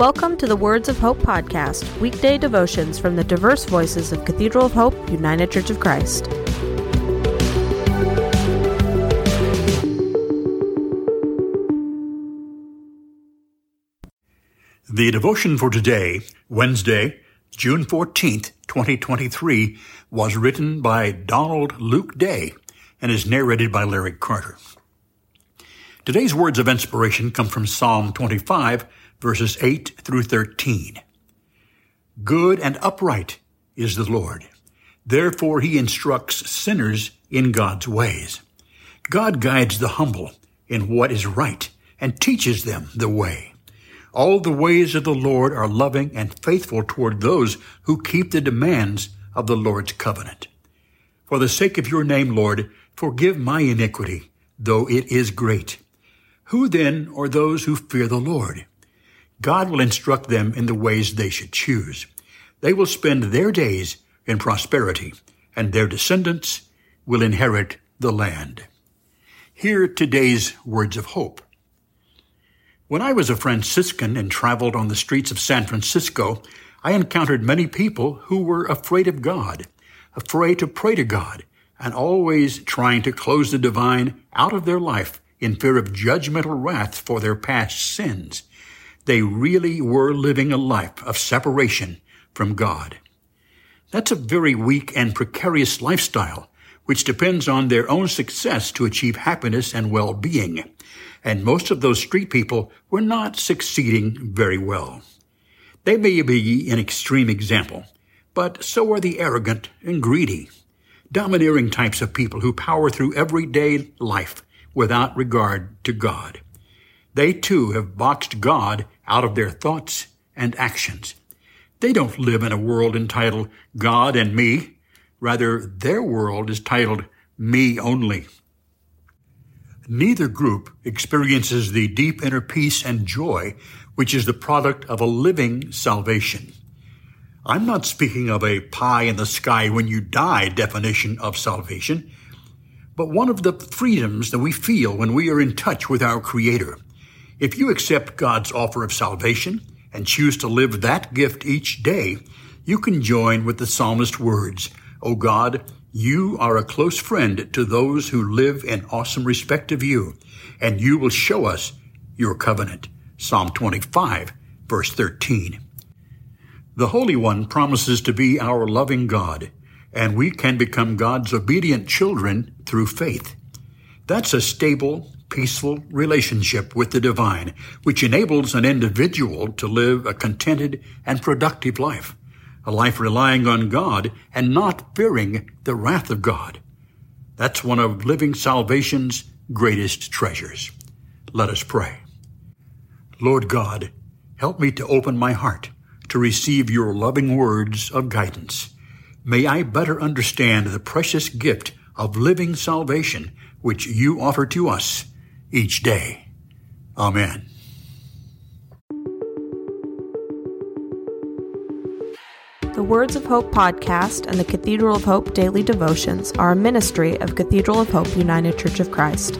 Welcome to the Words of Hope podcast, weekday devotions from the diverse voices of Cathedral of Hope, United Church of Christ. The devotion for today, Wednesday, June 14th, 2023, was written by Donald Luke Day and is narrated by Larry Carter. Today's words of inspiration come from Psalm 25, verses 8 through 13. Good and upright is the Lord. Therefore he instructs sinners in God's ways. God guides the humble in what is right and teaches them the way. All the ways of the Lord are loving and faithful toward those who keep the demands of the Lord's covenant. For the sake of your name, Lord, forgive my iniquity, though it is great. Who then are those who fear the Lord? God will instruct them in the ways they should choose. They will spend their days in prosperity, and their descendants will inherit the land. Hear today's words of hope. When I was a Franciscan and traveled on the streets of San Francisco, I encountered many people who were afraid of God, afraid to pray to God, and always trying to close the divine out of their life in fear of judgmental wrath for their past sins. They really were living a life of separation from God. That's a very weak and precarious lifestyle, which depends on their own success to achieve happiness and well-being. And most of those street people were not succeeding very well. They may be an extreme example, but so are the arrogant and greedy, domineering types of people who power through everyday life without regard to God. They too have boxed God out of their thoughts and actions. They don't live in a world entitled God and me. Rather, their world is titled Me Only. Neither group experiences the deep inner peace and joy which is the product of a living salvation. I'm not speaking of a pie in the sky when you die definition of salvation, but one of the freedoms that we feel when we are in touch with our Creator. If you accept God's offer of salvation and choose to live that gift each day, you can join with the psalmist's words, O God, you are a close friend to those who live in awesome respect of you, and you will show us your covenant. Psalm 25, verse 13. The Holy One promises to be our loving God, and we can become God's obedient children through faith. That's a stable, peaceful relationship with the divine, which enables an individual to live a contented and productive life, a life relying on God and not fearing the wrath of God. That's one of living salvation's greatest treasures. Let us pray. Lord God, help me to open my heart to receive your loving words of guidance. May I better understand the precious gift of living salvation which you offer to us each day. Amen. The Words of Hope podcast and the Cathedral of Hope daily devotions are a ministry of Cathedral of Hope United Church of Christ.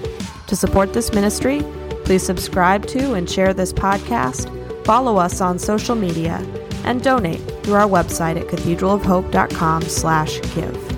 To support this ministry, please subscribe to and share this podcast, follow us on social media, and donate through our website at cathedralofhope.com/give.